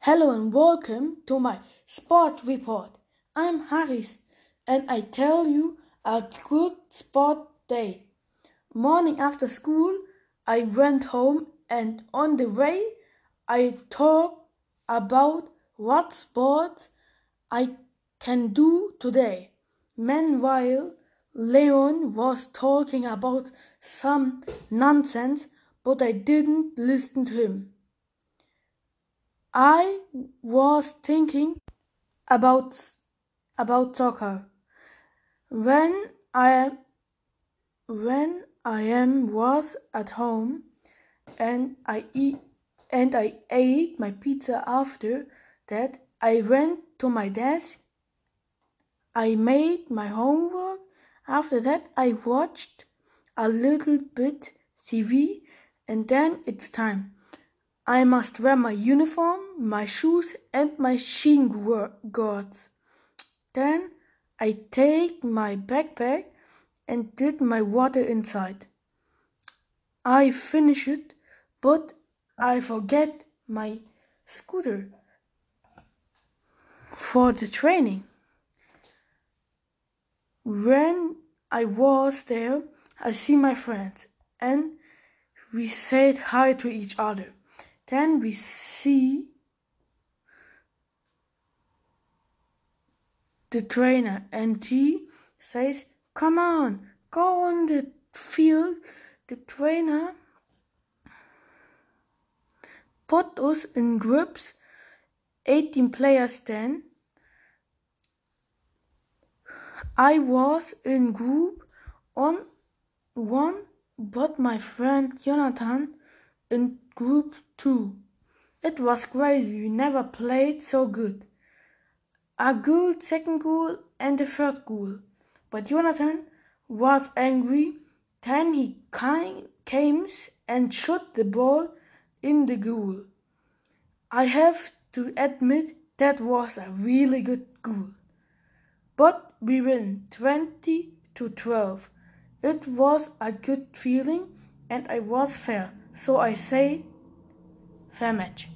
Hello and welcome to my sport report. I'm Harris and I tell you a good sport day. Morning after school, I went home and on the way, I talked about what sports I can do today. Meanwhile, Leon was talking about some nonsense, but I didn't listen to him. I was thinking about about soccer. When I when I am was at home and I eat and I ate my pizza after that I went to my desk. I made my homework. After that I watched a little bit TV and then it's time. I must wear my uniform, my shoes, and my shin guards. Then I take my backpack and did my water inside. I finish it, but I forget my scooter for the training. When I was there, I see my friends and we said hi to each other. Then we see the trainer and he says, Come on, go on the field. The trainer put us in groups, 18 players then. I was in group on one, but my friend Jonathan in group two. It was crazy, we never played so good. A goal, second goal, and the third goal. But Jonathan was angry. Then he came and shot the ball in the goal. I have to admit that was a really good goal. But we win 20 to 12. It was a good feeling and I was fair. So I say match.